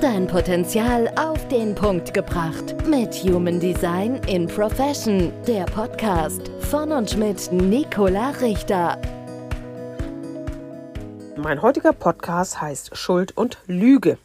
Dein Potenzial auf den Punkt gebracht. Mit Human Design in Profession. Der Podcast von und mit Nicola Richter. Mein heutiger Podcast heißt Schuld und Lüge.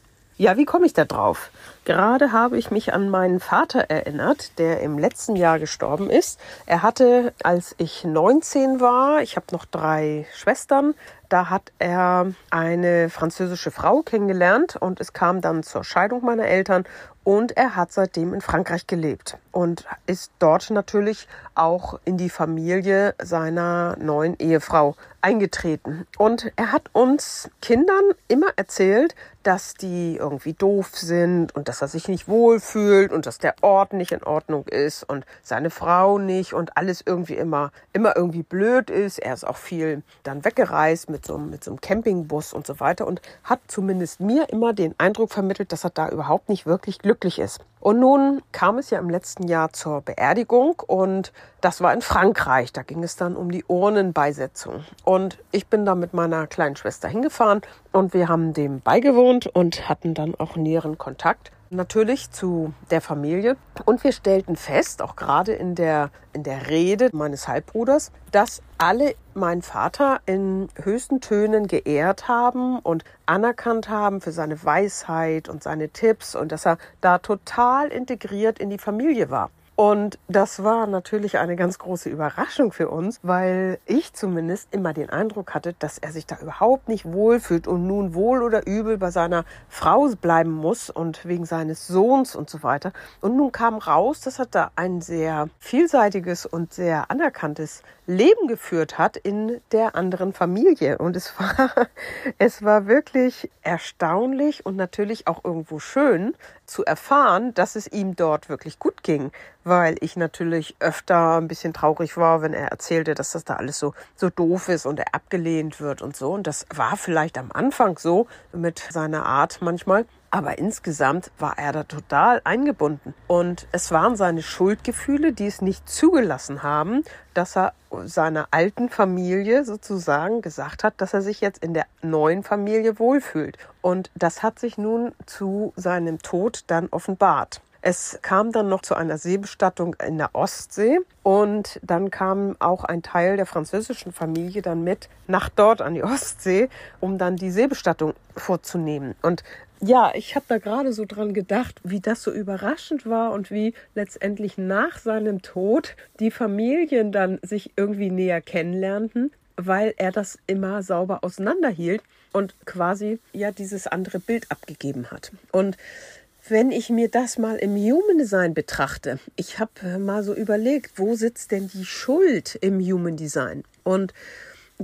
Ja, wie komme ich da drauf? Gerade habe ich mich an meinen Vater erinnert, der im letzten Jahr gestorben ist. Er hatte, als ich 19 war, ich habe noch drei Schwestern, da hat er eine französische Frau kennengelernt und es kam dann zur Scheidung meiner Eltern und er hat seitdem in Frankreich gelebt und ist dort natürlich auch in die Familie seiner neuen Ehefrau eingetreten. Und er hat uns Kindern immer erzählt, dass die irgendwie doof sind und dass er sich nicht wohlfühlt und dass der Ort nicht in Ordnung ist und seine Frau nicht und alles irgendwie immer, immer irgendwie blöd ist. Er ist auch viel dann weggereist mit so, mit so einem Campingbus und so weiter und hat zumindest mir immer den Eindruck vermittelt, dass er da überhaupt nicht wirklich glücklich ist. Und nun kam es ja im letzten Jahr zur Beerdigung und das war in Frankreich. Da ging es dann um die Urnenbeisetzung. Und ich bin da mit meiner kleinen Schwester hingefahren und wir haben dem beigewohnt und hatten dann auch näheren Kontakt natürlich zu der Familie. Und wir stellten fest, auch gerade in der, in der Rede meines Halbbruders, dass alle meinen Vater in höchsten Tönen geehrt haben und anerkannt haben für seine Weisheit und seine Tipps und dass er da total integriert in die Familie war. Und das war natürlich eine ganz große Überraschung für uns, weil ich zumindest immer den Eindruck hatte, dass er sich da überhaupt nicht wohlfühlt und nun wohl oder übel bei seiner Frau bleiben muss und wegen seines Sohns und so weiter. Und nun kam raus, dass er da ein sehr vielseitiges und sehr anerkanntes Leben geführt hat in der anderen Familie. Und es war, es war wirklich erstaunlich und natürlich auch irgendwo schön zu erfahren, dass es ihm dort wirklich gut ging, weil ich natürlich öfter ein bisschen traurig war, wenn er erzählte, dass das da alles so, so doof ist und er abgelehnt wird und so. Und das war vielleicht am Anfang so mit seiner Art manchmal. Aber insgesamt war er da total eingebunden. Und es waren seine Schuldgefühle, die es nicht zugelassen haben, dass er seiner alten Familie sozusagen gesagt hat, dass er sich jetzt in der neuen Familie wohlfühlt. Und das hat sich nun zu seinem Tod dann offenbart. Es kam dann noch zu einer Seebestattung in der Ostsee und dann kam auch ein Teil der französischen Familie dann mit nach dort an die Ostsee, um dann die Seebestattung vorzunehmen. Und ja, ich habe da gerade so dran gedacht, wie das so überraschend war und wie letztendlich nach seinem Tod die Familien dann sich irgendwie näher kennenlernten, weil er das immer sauber auseinanderhielt und quasi ja dieses andere Bild abgegeben hat. Und wenn ich mir das mal im Human Design betrachte, ich habe mal so überlegt, wo sitzt denn die Schuld im Human Design? Und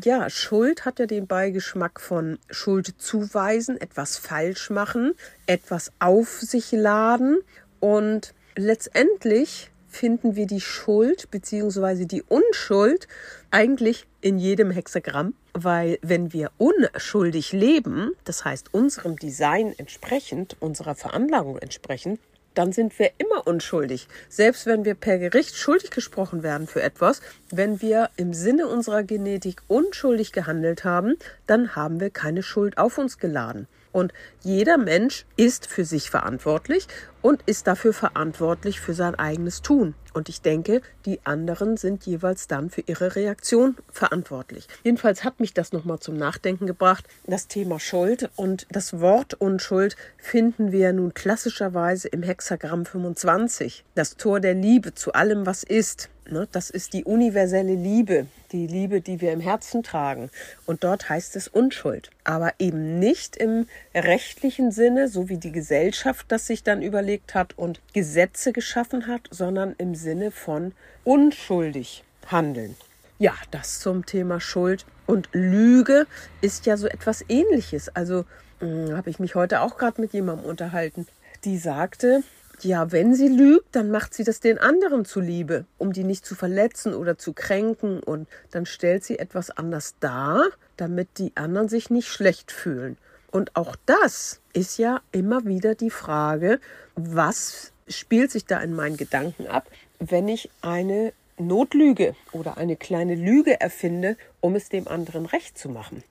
ja, Schuld hat ja den Beigeschmack von Schuld zuweisen, etwas falsch machen, etwas auf sich laden und letztendlich finden wir die Schuld bzw. die Unschuld eigentlich in jedem Hexagramm, weil wenn wir unschuldig leben, das heißt unserem Design entsprechend, unserer Veranlagung entsprechend, dann sind wir immer unschuldig. Selbst wenn wir per Gericht schuldig gesprochen werden für etwas, wenn wir im Sinne unserer Genetik unschuldig gehandelt haben, dann haben wir keine Schuld auf uns geladen. Und jeder Mensch ist für sich verantwortlich und ist dafür verantwortlich für sein eigenes Tun. Und ich denke, die anderen sind jeweils dann für ihre Reaktion verantwortlich. Jedenfalls hat mich das nochmal zum Nachdenken gebracht. Das Thema Schuld und das Wort Unschuld finden wir nun klassischerweise im Hexagramm 25. Das Tor der Liebe zu allem, was ist. Ne, das ist die universelle Liebe, die Liebe, die wir im Herzen tragen. Und dort heißt es Unschuld. Aber eben nicht im rechtlichen Sinne, so wie die Gesellschaft das sich dann überlegt hat und Gesetze geschaffen hat, sondern im Sinne von unschuldig handeln. Ja, das zum Thema Schuld. Und Lüge ist ja so etwas ähnliches. Also hm, habe ich mich heute auch gerade mit jemandem unterhalten, die sagte, ja, wenn sie lügt, dann macht sie das den anderen zuliebe, um die nicht zu verletzen oder zu kränken. Und dann stellt sie etwas anders dar, damit die anderen sich nicht schlecht fühlen. Und auch das ist ja immer wieder die Frage, was spielt sich da in meinen Gedanken ab, wenn ich eine Notlüge oder eine kleine Lüge erfinde, um es dem anderen recht zu machen.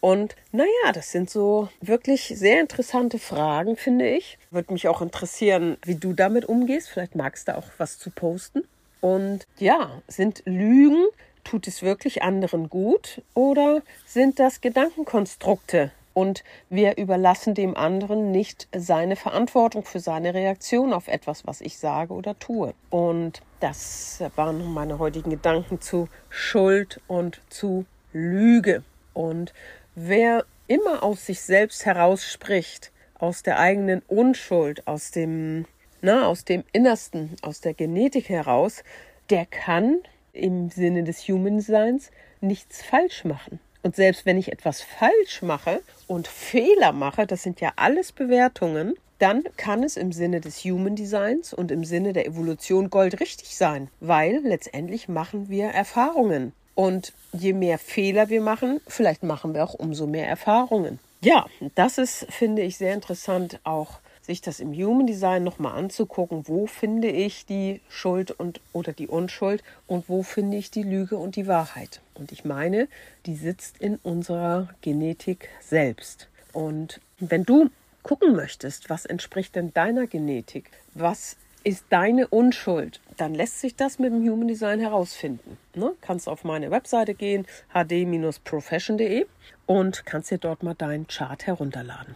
Und naja, das sind so wirklich sehr interessante Fragen, finde ich. Würde mich auch interessieren, wie du damit umgehst. Vielleicht magst du auch was zu posten. Und ja, sind Lügen, tut es wirklich anderen gut oder sind das Gedankenkonstrukte, und wir überlassen dem anderen nicht seine Verantwortung für seine Reaktion auf etwas, was ich sage oder tue. Und das waren meine heutigen Gedanken zu Schuld und zu Lüge. Und wer immer aus sich selbst herausspricht, aus der eigenen Unschuld, aus dem, na, aus dem Innersten, aus der Genetik heraus, der kann im Sinne des Human-Seins nichts falsch machen. Und selbst wenn ich etwas falsch mache und Fehler mache, das sind ja alles Bewertungen, dann kann es im Sinne des Human Designs und im Sinne der Evolution goldrichtig sein, weil letztendlich machen wir Erfahrungen. Und je mehr Fehler wir machen, vielleicht machen wir auch umso mehr Erfahrungen. Ja, das ist, finde ich, sehr interessant auch sich das im Human Design nochmal anzugucken, wo finde ich die Schuld und oder die Unschuld und wo finde ich die Lüge und die Wahrheit. Und ich meine, die sitzt in unserer Genetik selbst. Und wenn du gucken möchtest, was entspricht denn deiner Genetik, was ist deine Unschuld, dann lässt sich das mit dem Human Design herausfinden. Ne? Kannst auf meine Webseite gehen, hd-profession.de und kannst dir dort mal deinen Chart herunterladen.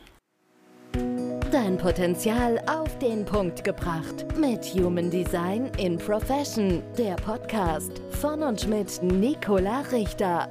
Dein Potenzial auf den Punkt gebracht. Mit Human Design in Profession. Der Podcast von und mit Nicola Richter.